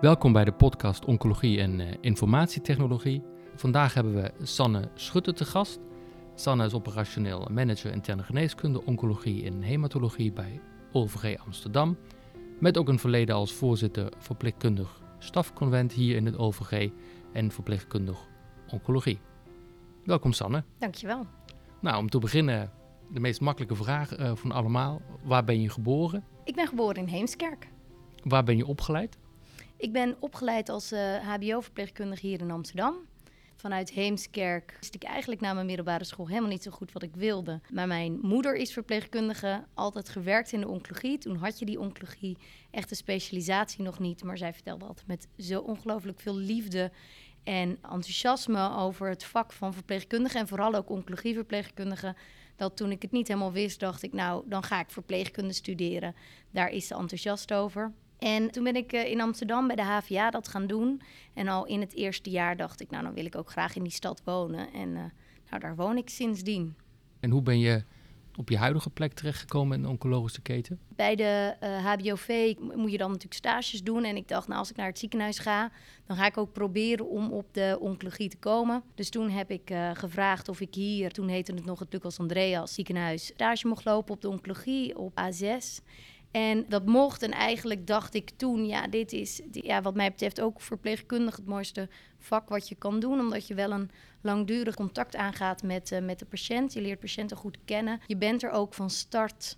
Welkom bij de podcast Oncologie en uh, Informatietechnologie. Vandaag hebben we Sanne Schutte te gast. Sanne is operationeel manager interne geneeskunde, oncologie en hematologie bij OVG Amsterdam. Met ook een verleden als voorzitter verpleegkundig stafconvent hier in het OVG en verpleegkundig oncologie. Welkom Sanne. Dankjewel. Nou, om te beginnen de meest makkelijke vraag uh, van allemaal. Waar ben je geboren? Ik ben geboren in Heemskerk. Waar ben je opgeleid? Ik ben opgeleid als HBO-verpleegkundige hier in Amsterdam. Vanuit Heemskerk wist ik eigenlijk na mijn middelbare school helemaal niet zo goed wat ik wilde. Maar mijn moeder is verpleegkundige, altijd gewerkt in de oncologie. Toen had je die oncologie, echte specialisatie nog niet. Maar zij vertelde altijd met zo ongelooflijk veel liefde en enthousiasme over het vak van verpleegkundige. En vooral ook oncologieverpleegkundige. Dat toen ik het niet helemaal wist, dacht ik, nou, dan ga ik verpleegkunde studeren. Daar is ze enthousiast over. En toen ben ik uh, in Amsterdam bij de HVA dat gaan doen. En al in het eerste jaar dacht ik, nou dan wil ik ook graag in die stad wonen. En uh, nou, daar woon ik sindsdien. En hoe ben je op je huidige plek terechtgekomen in de oncologische keten? Bij de uh, HBOV moet je dan natuurlijk stages doen. En ik dacht, nou als ik naar het ziekenhuis ga, dan ga ik ook proberen om op de oncologie te komen. Dus toen heb ik uh, gevraagd of ik hier, toen heette het nog het Lucas Andreas ziekenhuis, stage mocht lopen op de oncologie op A6. En dat mocht. En eigenlijk dacht ik toen, ja, dit is ja, wat mij betreft ook verpleegkundig het mooiste vak wat je kan doen. Omdat je wel een langdurig contact aangaat met, uh, met de patiënt. Je leert patiënten goed kennen. Je bent er ook van start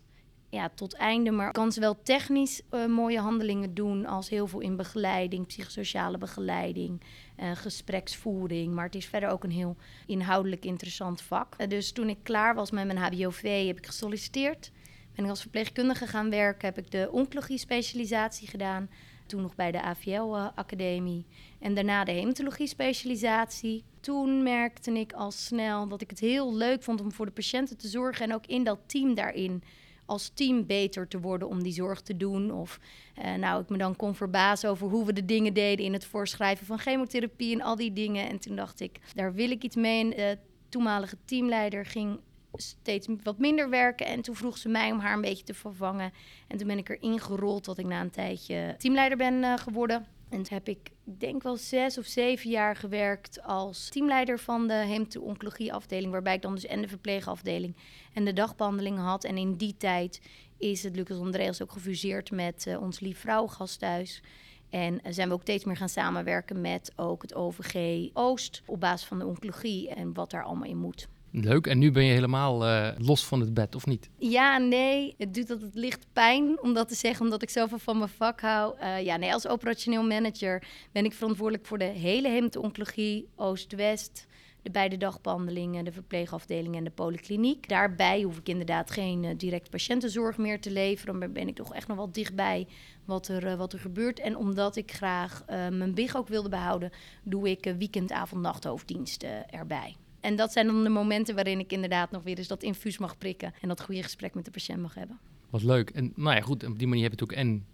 ja, tot einde. Maar kan zowel technisch uh, mooie handelingen doen als heel veel in begeleiding, psychosociale begeleiding, uh, gespreksvoering. Maar het is verder ook een heel inhoudelijk interessant vak. Dus toen ik klaar was met mijn HBOV heb ik gesolliciteerd. Ben ik als verpleegkundige gaan werken, heb ik de oncologie-specialisatie gedaan. Toen nog bij de AVL-academie. En daarna de hematologie-specialisatie. Toen merkte ik al snel dat ik het heel leuk vond om voor de patiënten te zorgen. En ook in dat team daarin als team beter te worden om die zorg te doen. Of uh, nou, ik me dan kon verbazen over hoe we de dingen deden in het voorschrijven van chemotherapie en al die dingen. En toen dacht ik, daar wil ik iets mee. En de toenmalige teamleider ging steeds wat minder werken. En toen vroeg ze mij om haar een beetje te vervangen. En toen ben ik erin gerold dat ik na een tijdje teamleider ben uh, geworden. En toen heb ik, denk wel zes of zeven jaar gewerkt als teamleider van de hemto-oncologie afdeling. Waarbij ik dan dus en de verpleegafdeling en de dagbehandeling had. En in die tijd is het Lucas Andreas ook gefuseerd met uh, ons lief vrouwengasthuis. En uh, zijn we ook steeds meer gaan samenwerken met ook het OVG Oost. Op basis van de oncologie en wat daar allemaal in moet. Leuk, en nu ben je helemaal uh, los van het bed, of niet? Ja, nee. Het doet dat het licht pijn om dat te zeggen, omdat ik zoveel van mijn vak hou. Uh, ja, nee, als operationeel manager ben ik verantwoordelijk voor de hele hematologie, Oost-West, de beide dagbehandelingen, de verpleegafdeling en de polykliniek. Daarbij hoef ik inderdaad geen uh, direct patiëntenzorg meer te leveren, maar ben ik toch echt nog wel dichtbij wat er, wat er gebeurt. En omdat ik graag mijn big ook wilde behouden, doe ik weekend, avond, nachthoofddiensten erbij. En dat zijn dan de momenten waarin ik inderdaad nog weer eens dat infuus mag prikken en dat goede gesprek met de patiënt mag hebben. Wat leuk. En nou ja, goed, op die manier heb je natuurlijk en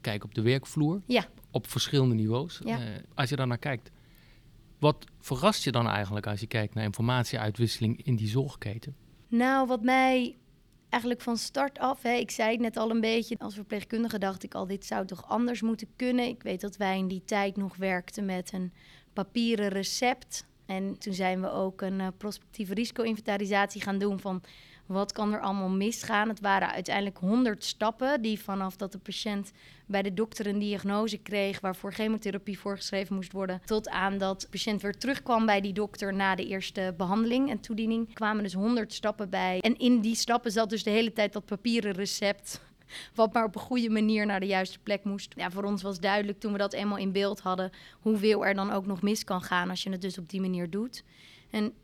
kijk op de werkvloer. Ja. Op verschillende niveaus. Ja. Uh, als je daar naar kijkt, wat verrast je dan eigenlijk als je kijkt naar informatieuitwisseling in die zorgketen? Nou, wat mij eigenlijk van start af, hè, ik zei het net al een beetje, als verpleegkundige dacht ik al, dit zou toch anders moeten kunnen. Ik weet dat wij in die tijd nog werkten met een papieren recept en toen zijn we ook een uh, prospectieve risico-inventarisatie gaan doen van wat kan er allemaal misgaan. Het waren uiteindelijk 100 stappen die vanaf dat de patiënt bij de dokter een diagnose kreeg waarvoor chemotherapie voorgeschreven moest worden, tot aan dat de patiënt weer terugkwam bij die dokter na de eerste behandeling en toediening, kwamen dus 100 stappen bij. En in die stappen zat dus de hele tijd dat papieren recept wat maar op een goede manier naar de juiste plek moest. Ja, voor ons was duidelijk toen we dat eenmaal in beeld hadden, hoeveel er dan ook nog mis kan gaan als je het dus op die manier doet. En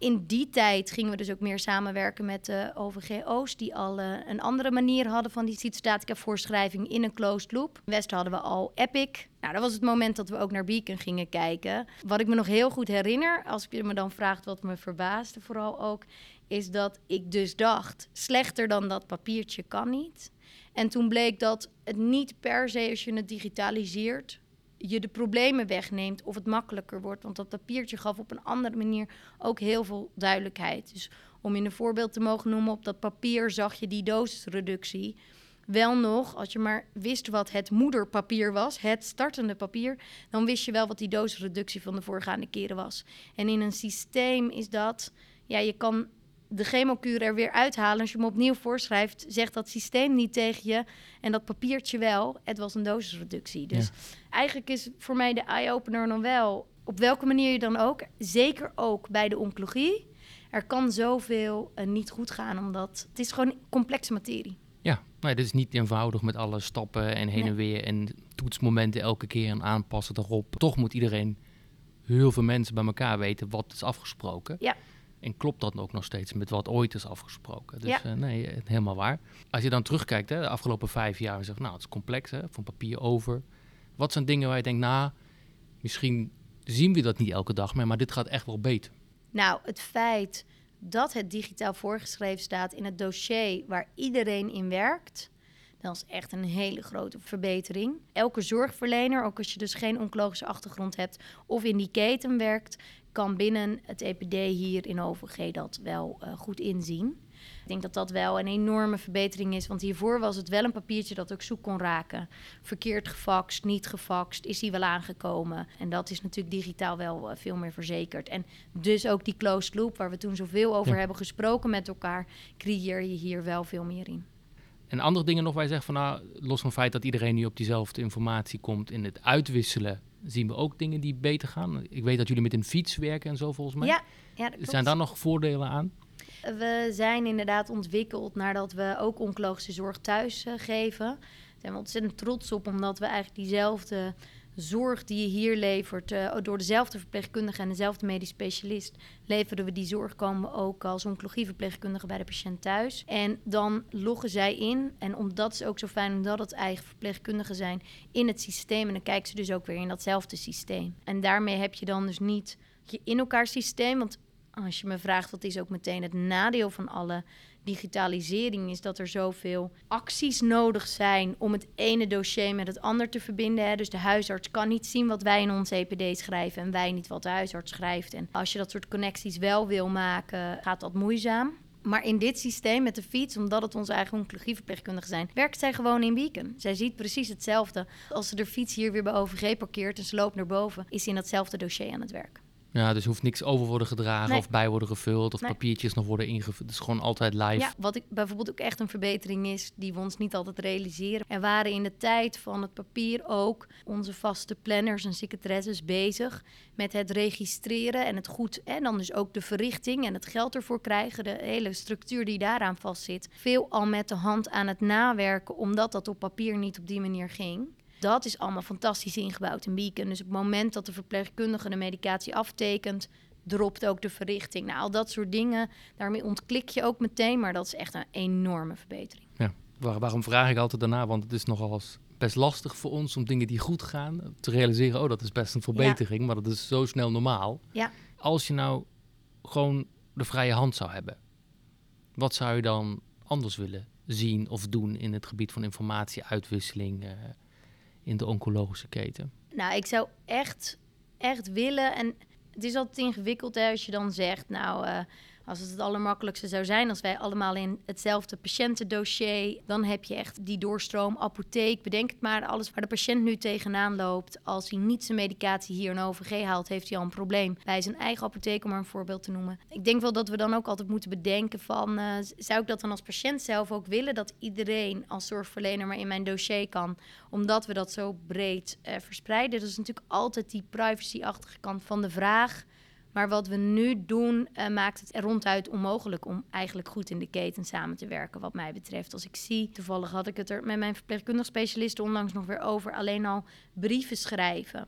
in die tijd gingen we dus ook meer samenwerken met de OVG Oost, die al uh, een andere manier hadden van die cytostatica-voorschrijving in een closed loop. West hadden we al Epic. Nou, dat was het moment dat we ook naar Beacon gingen kijken. Wat ik me nog heel goed herinner, als je me dan vraagt wat me verbaasde vooral ook, is dat ik dus dacht, slechter dan dat papiertje kan niet. En toen bleek dat het niet per se, als je het digitaliseert, je de problemen wegneemt of het makkelijker wordt. Want dat papiertje gaf op een andere manier ook heel veel duidelijkheid. Dus om in een voorbeeld te mogen noemen, op dat papier zag je die dosisreductie. wel nog, als je maar wist wat het moederpapier was, het startende papier, dan wist je wel wat die dosisreductie van de voorgaande keren was. En in een systeem is dat, ja, je kan de chemokuur er weer uithalen. Als je hem opnieuw voorschrijft, zegt dat systeem niet tegen je. En dat papiertje wel. Het was een dosisreductie. Dus eigenlijk is voor mij de eye-opener dan wel... op welke manier je dan ook, zeker ook bij de oncologie... er kan zoveel uh, niet goed gaan, omdat het is gewoon complexe materie. Ja, nee, dit is niet eenvoudig met alle stappen en heen en weer... en toetsmomenten elke keer en aanpassen erop. Toch moet iedereen, heel veel mensen bij elkaar weten wat is afgesproken. Ja. En klopt dat ook nog steeds met wat ooit is afgesproken? Dus ja. uh, nee, eh, helemaal waar. Als je dan terugkijkt, hè, de afgelopen vijf jaar, en zegt, nou, het is complex, hè, van papier over. Wat zijn dingen waar je denkt, nou, misschien zien we dat niet elke dag meer, maar dit gaat echt wel beter? Nou, het feit dat het digitaal voorgeschreven staat in het dossier waar iedereen in werkt, dat is echt een hele grote verbetering. Elke zorgverlener, ook als je dus geen oncologische achtergrond hebt of in die keten werkt, kan binnen het EPD hier in OVG dat wel uh, goed inzien. Ik denk dat dat wel een enorme verbetering is, want hiervoor was het wel een papiertje dat ook zoek kon raken. Verkeerd gefaxt, niet gefaxt, is hij wel aangekomen. En dat is natuurlijk digitaal wel uh, veel meer verzekerd. En dus ook die closed loop, waar we toen zoveel over ja. hebben gesproken met elkaar, creëer je hier wel veel meer in. En andere dingen nog, wij zeggen van nou, los van het feit dat iedereen nu op diezelfde informatie komt in het uitwisselen zien we ook dingen die beter gaan. Ik weet dat jullie met een fiets werken en zo volgens mij. Ja, ja dat klopt. Zijn daar nog voordelen aan? We zijn inderdaad ontwikkeld nadat we ook oncologische zorg thuis uh, geven. Daar zijn we ontzettend trots op, omdat we eigenlijk diezelfde zorg die je hier levert, uh, door dezelfde verpleegkundige en dezelfde medisch specialist, leveren we die zorg, komen ook als oncologieverpleegkundige bij de patiënt thuis. En dan loggen zij in. En omdat het ook zo fijn omdat het eigen verpleegkundigen zijn in het systeem. En dan kijken ze dus ook weer in datzelfde systeem. En daarmee heb je dan dus niet je in elkaar systeem. Want als je me vraagt, wat is ook meteen het nadeel van alle digitalisering is dat er zoveel acties nodig zijn om het ene dossier met het ander te verbinden. Hè. Dus de huisarts kan niet zien wat wij in ons EPD schrijven en wij niet wat de huisarts schrijft. En als je dat soort connecties wel wil maken, gaat dat moeizaam. Maar in dit systeem met de fiets, omdat het onze eigen oncologieverpleegkundigen zijn, werkt zij gewoon in Beacon. Zij ziet precies hetzelfde. Als ze de fiets hier weer bij OVG parkeert en ze loopt naar boven, is ze in datzelfde dossier aan het werk. Ja, dus hoeft niks over worden gedragen of bij worden gevuld of papiertjes nog worden ingevuld. Het is gewoon altijd live. Ja, wat ik bijvoorbeeld ook echt een verbetering is, die we ons niet altijd realiseren. Er waren in de tijd van het papier ook onze vaste planners en secretaresses bezig met het registreren en het goed. En dan dus ook de verrichting en het geld ervoor krijgen, de hele structuur die daaraan vastzit. Veel al met de hand aan het nawerken, omdat dat op papier niet op die manier ging. Dat is allemaal fantastisch ingebouwd in Beacon. Dus op het moment dat de verpleegkundige de medicatie aftekent, dropt ook de verrichting. Nou, al dat soort dingen, daarmee ontklik je ook meteen, maar dat is echt een enorme verbetering. Ja, waarom vraag ik altijd daarna? Want het is nogal best lastig voor ons om dingen die goed gaan te realiseren. Oh, dat is best een verbetering, ja. maar dat is zo snel normaal. Ja. Als je nou gewoon de vrije hand zou hebben, wat zou je dan anders willen zien of doen in het gebied van informatieuitwisseling? Uh, in de oncologische keten? Nou, ik zou echt, echt willen. En het is altijd ingewikkeld hè, als je dan zegt, nou, uh, als het het allermakkelijkste zou zijn als wij allemaal in hetzelfde patiëntendossier, dan heb je echt die doorstroom, apotheek, bedenk het maar, alles waar de patiënt nu tegenaan loopt. Als hij niet zijn medicatie hier in OVG haalt, heeft hij al een probleem bij zijn eigen apotheek, om maar een voorbeeld te noemen. Ik denk wel dat we dan ook altijd moeten bedenken van, uh, zou ik dat dan als patiënt zelf ook willen, dat iedereen als zorgverlener maar in mijn dossier kan, omdat we dat zo breed uh, verspreiden. Dat is natuurlijk altijd die privacy-achtige kant van de vraag. Maar wat we nu doen, uh, maakt het ronduit onmogelijk om eigenlijk goed in de keten samen te werken, wat mij betreft. Als ik zie, toevallig had ik het er met mijn verpleegkundig specialist onlangs nog weer over, alleen al brieven schrijven,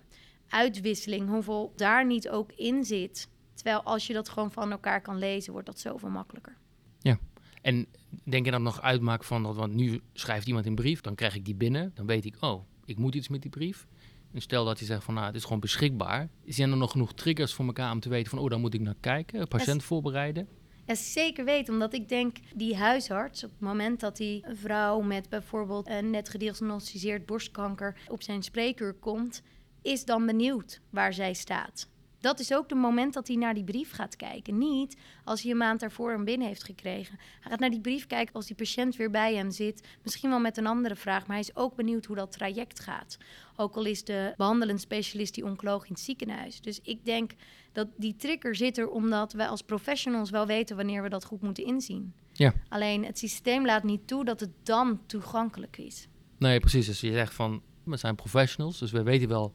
uitwisseling, hoeveel daar niet ook in zit. Terwijl als je dat gewoon van elkaar kan lezen, wordt dat zoveel makkelijker. Ja, en denk je dat nog uitmaakt van, dat, want nu schrijft iemand een brief, dan krijg ik die binnen, dan weet ik, oh, ik moet iets met die brief. En stel dat je zegt van nou, het is gewoon beschikbaar. Zijn er nog genoeg triggers voor elkaar om te weten van oh, daar moet ik naar kijken, patiënt voorbereiden? Ja, zeker weten, omdat ik denk die huisarts, op het moment dat die een vrouw met bijvoorbeeld een net gediagnosticeerd borstkanker op zijn spreekuur komt, is dan benieuwd waar zij staat. Dat is ook de moment dat hij naar die brief gaat kijken. Niet als hij een maand daarvoor een binnen heeft gekregen. Hij gaat naar die brief kijken als die patiënt weer bij hem zit. Misschien wel met een andere vraag, maar hij is ook benieuwd hoe dat traject gaat. Ook al is de behandelend specialist die oncoloog in het ziekenhuis. Dus ik denk dat die trigger zit er omdat we als professionals wel weten wanneer we dat goed moeten inzien. Ja. Alleen het systeem laat niet toe dat het dan toegankelijk is. Nee, precies. Dus je zegt van, we zijn professionals, dus we weten wel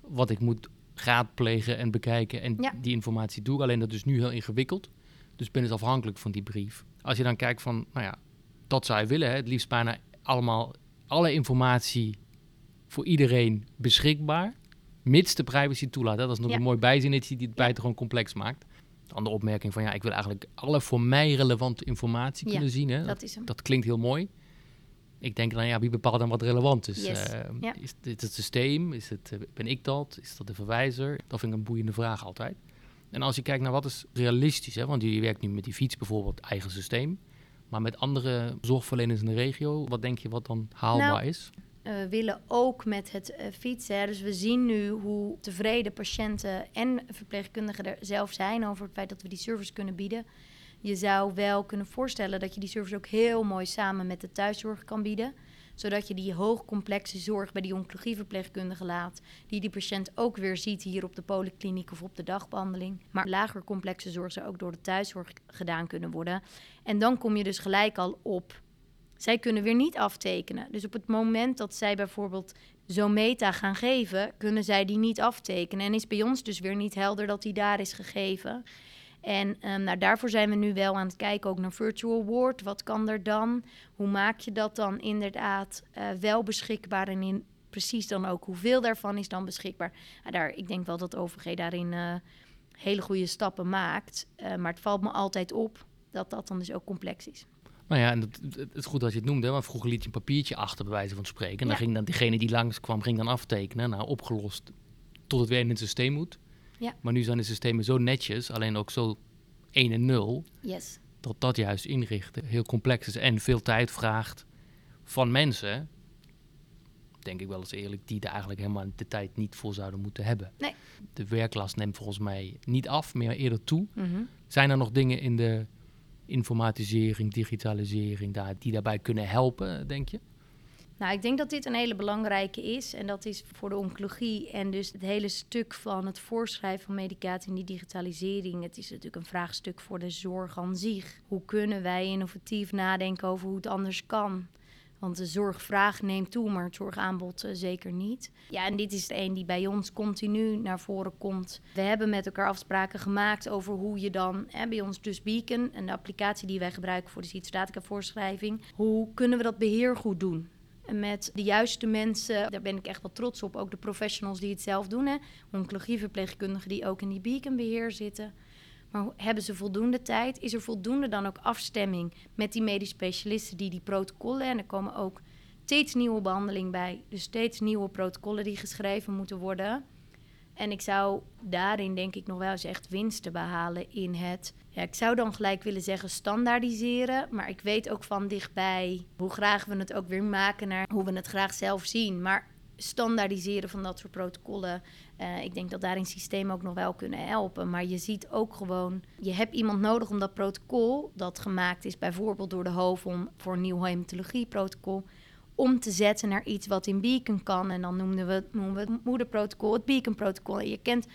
wat ik moet raadplegen en bekijken. En Ja. die informatie doe. Alleen dat is nu heel ingewikkeld. Dus ben dus afhankelijk van die brief. Als je dan kijkt van, nou ja, dat zou je willen. Hè? Het liefst bijna allemaal, alle informatie voor iedereen beschikbaar. Mits de privacy toelaat. Hè? Dat is nog Ja. een mooi bijzinnetje die het buitengewoon complex maakt. Dan de opmerking van, ja, ik wil eigenlijk alle voor mij relevante informatie kunnen zien. Hè? Dat is hem. Dat klinkt heel mooi. Ik denk dan, ja, wie bepaalt dan wat relevant is? Yes, Eh, ja. Is dit het systeem? Is het, eh, ben ik dat? Is dat de verwijzer? Dat vind ik een boeiende vraag altijd. En als je kijkt naar wat is realistisch, hè? want je werkt nu met die fiets bijvoorbeeld, eigen systeem. Maar met andere zorgverleners in de regio, wat denk je wat dan haalbaar Nou, is? Eh, we willen ook met het fietsen. hè. Dus we zien nu hoe tevreden patiënten en verpleegkundigen er zelf zijn over het feit dat we die service kunnen bieden. Je zou wel kunnen voorstellen dat je die service ook heel mooi samen met de thuiszorg kan bieden. Zodat je die hoogcomplexe zorg bij die oncologieverpleegkundige laat. Die die patiënt ook weer ziet hier op de polykliniek of op de dagbehandeling. Maar lager complexe zorg zou ook door de thuiszorg gedaan kunnen worden. En dan kom je dus gelijk al op zij kunnen weer niet aftekenen. Dus op het moment dat zij bijvoorbeeld zo'n meta gaan geven, kunnen zij die niet aftekenen. En is bij ons dus weer niet helder dat die daar is gegeven. En ehm, nou, daarvoor zijn we nu wel aan het kijken, ook naar virtual ward. Wat kan er dan? Hoe maak je dat dan inderdaad eh, wel beschikbaar? En in precies dan ook hoeveel daarvan is dan beschikbaar? Nou, daar, ik denk wel dat OVG daarin eh, hele goede stappen maakt. Eh, maar het valt me altijd op dat dat dan dus ook complex is. Nou ja, en het, is goed dat je het noemde, want vroeger liet je een papiertje achter, bij wijze van spreken. En dan ging dan diegene die langskwam, ging dan aftekenen. Nou, opgelost tot het weer in het systeem moet. Ja. Maar nu zijn de systemen zo netjes, alleen ook zo 1 en 0, Yes. dat dat juist inrichten heel complex is en veel tijd vraagt van mensen, denk ik wel eens eerlijk, die er eigenlijk helemaal de tijd niet voor zouden moeten hebben. Nee. De werklast neemt volgens mij niet af, maar eerder toe. Mhm. Zijn er nog dingen in de informatisering, digitalisering daar, die daarbij kunnen helpen, denk je? Nou, ik denk dat dit een hele belangrijke is. En dat is voor de oncologie en dus het hele stuk van het voorschrijven van medicatie en die digitalisering. Het is natuurlijk een vraagstuk voor de zorg aan zich. Hoe kunnen wij innovatief nadenken over hoe het anders kan? Want de zorgvraag neemt toe, maar het zorgaanbod eh, zeker niet. Ja, en dit is er een die bij ons continu naar voren komt. We hebben met elkaar afspraken gemaakt over hoe je dan, hè, bij ons dus Beacon, een applicatie die wij gebruiken voor de cytostatica voorschrijving, hoe kunnen we dat beheer goed doen? Met de juiste mensen, daar ben ik echt wel trots op. Ook de professionals die het zelf doen. Hè. Oncologieverpleegkundigen die ook in die beaconbeheer zitten. Maar hebben ze voldoende tijd? Is er voldoende dan ook afstemming met die medisch specialisten die die protocollen... en er komen ook steeds nieuwe behandeling bij. Dus steeds nieuwe protocollen die geschreven moeten worden. En ik zou daarin denk ik nog wel eens echt winst te behalen in het... Ja, ik zou dan gelijk willen zeggen standaardiseren. Maar ik weet ook van dichtbij hoe graag we het ook weer maken naar hoe we het graag zelf zien. Maar standaardiseren van dat soort protocollen. eh, ik denk dat daarin systemen ook nog wel kunnen helpen. Maar je ziet ook gewoon, je hebt iemand nodig om dat protocol, dat gemaakt is bijvoorbeeld door de HOVON voor een nieuw hematologieprotocol, om te zetten naar iets wat in Beacon kan. En dan noemden we, noemen we het moederprotocol, het Beacon-protocol. En je kent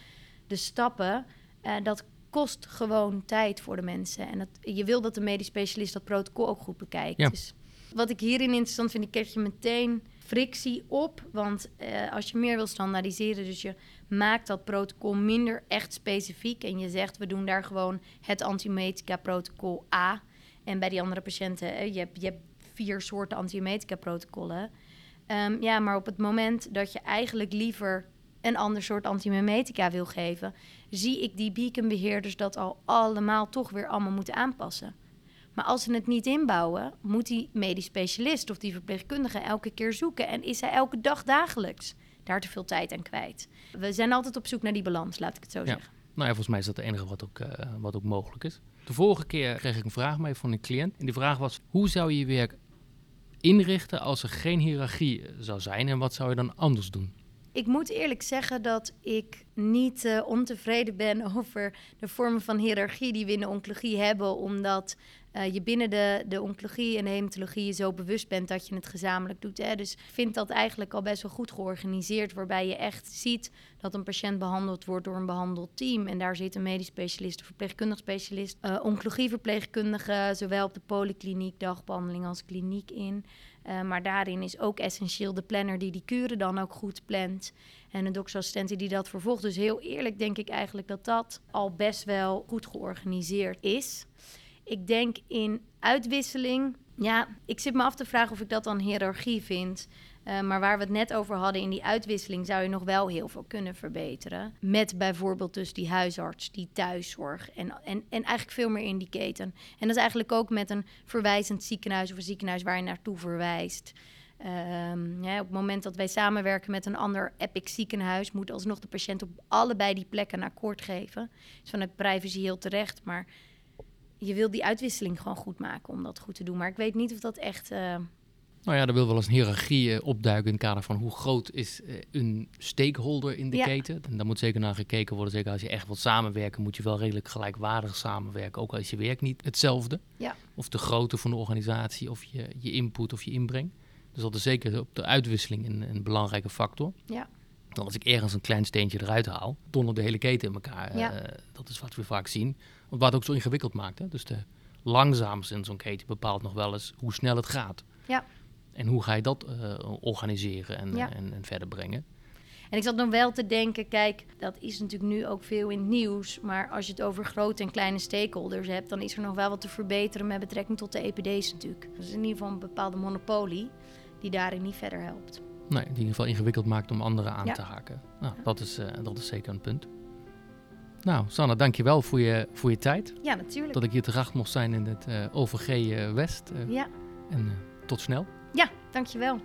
de stappen. eh, dat kost gewoon tijd voor de mensen. En dat, je wil dat de medisch specialist dat protocol ook goed bekijkt. Ja. Dus wat ik hierin interessant vind, ik krijg je meteen frictie op. Want eh, als je meer wil standaardiseren, dus je maakt dat protocol minder echt specifiek. En je zegt, we doen daar gewoon het antiemetica-protocol A. En bij die andere patiënten, je, hebt, je hebt vier soorten antiemetica-protocollen. Ehm, ja, maar op het moment dat je eigenlijk liever een ander soort antiemetica wil geven, zie ik die beaconbeheerders dat al allemaal toch weer allemaal moeten aanpassen. Maar als ze het niet inbouwen, moet die medisch specialist of die verpleegkundige elke keer zoeken. En is hij elke dag dagelijks daar te veel tijd aan kwijt? We zijn altijd op zoek naar die balans, laat ik het zo Ja. zeggen. Nou ja, volgens mij is dat het enige wat ook, eh, wat ook mogelijk is. De vorige keer kreeg ik een vraag mee van een cliënt. En die vraag was, hoe zou je je werk inrichten als er geen hiërarchie eh, zou zijn? En wat zou je dan anders doen? Ik moet eerlijk zeggen dat ik niet uh, ontevreden ben over de vormen van hiërarchie die we in de oncologie hebben, omdat uh, je binnen de, de oncologie en de hematologie zo bewust bent dat je het gezamenlijk doet. Hè? Dus ik vind dat eigenlijk al best wel goed georganiseerd, waarbij je echt ziet dat een patiënt behandeld wordt door een behandeld team. En daar zit een medisch specialist, een verpleegkundig specialist, uh, oncologieverpleegkundige, zowel op de polykliniek, dagbehandeling als kliniek in. Uh, maar daarin is ook essentieel de planner die die kuren dan ook goed plant. En een doktersassistent die dat vervolgt. Dus heel eerlijk denk ik eigenlijk dat dat al best wel goed georganiseerd is. Ik denk in uitwisseling. Ja, ik zit me af te vragen of ik dat dan hiërarchie vind. Uh, maar waar we het net over hadden in die uitwisseling, zou je nog wel heel veel kunnen verbeteren. Met bijvoorbeeld dus die huisarts, die thuiszorg en, en, en eigenlijk veel meer in die keten. En dat is eigenlijk ook met een verwijzend ziekenhuis of een ziekenhuis waar je naartoe verwijst. Um, ja, op het moment dat wij samenwerken met een ander Epic ziekenhuis, moet alsnog de patiënt op allebei die plekken akkoord geven. Dus vanuit privacy heel terecht, maar je wil die uitwisseling gewoon goed maken om dat goed te doen. Maar ik weet niet of dat echt. Uh... Nou ja, er wil wel eens een hiërarchie uh, opduiken in het kader van hoe groot is uh, een stakeholder in de ja. keten. En daar moet zeker naar gekeken worden. Zeker als je echt wilt samenwerken, moet je wel redelijk gelijkwaardig samenwerken. Ook als je werk niet hetzelfde. Ja. Of de grootte van de organisatie, of je, je input of je inbreng. Dus dat is zeker op de uitwisseling een, een belangrijke factor. Ja. Dan als ik ergens een klein steentje eruit haal, donder de hele keten in elkaar. Ja. dat is wat we vaak zien. Want wat het ook zo ingewikkeld maakt. Hè? Dus de langzaamste in zo'n keten bepaalt nog wel eens hoe snel het gaat. Ja. En hoe ga je dat uh, organiseren en, ja. en, en, verder brengen. En ik zat dan wel te denken, kijk, dat is natuurlijk nu ook veel in het nieuws. Maar als je het over grote en kleine stakeholders hebt, dan is er nog wel wat te verbeteren met betrekking tot de EPD's natuurlijk. Dat is in ieder geval een bepaalde monopolie die daarin niet verder helpt. Nee, die in ieder geval ingewikkeld maakt om anderen aan ja. te haken. Nou, dat is, uh, dat is zeker een punt. Nou, Sanne, dankjewel voor je, voor je tijd. Ja, natuurlijk. Dat ik hier te gast mocht zijn in het uh, OVG uh, West. ja. En tot snel. Ja, dankjewel.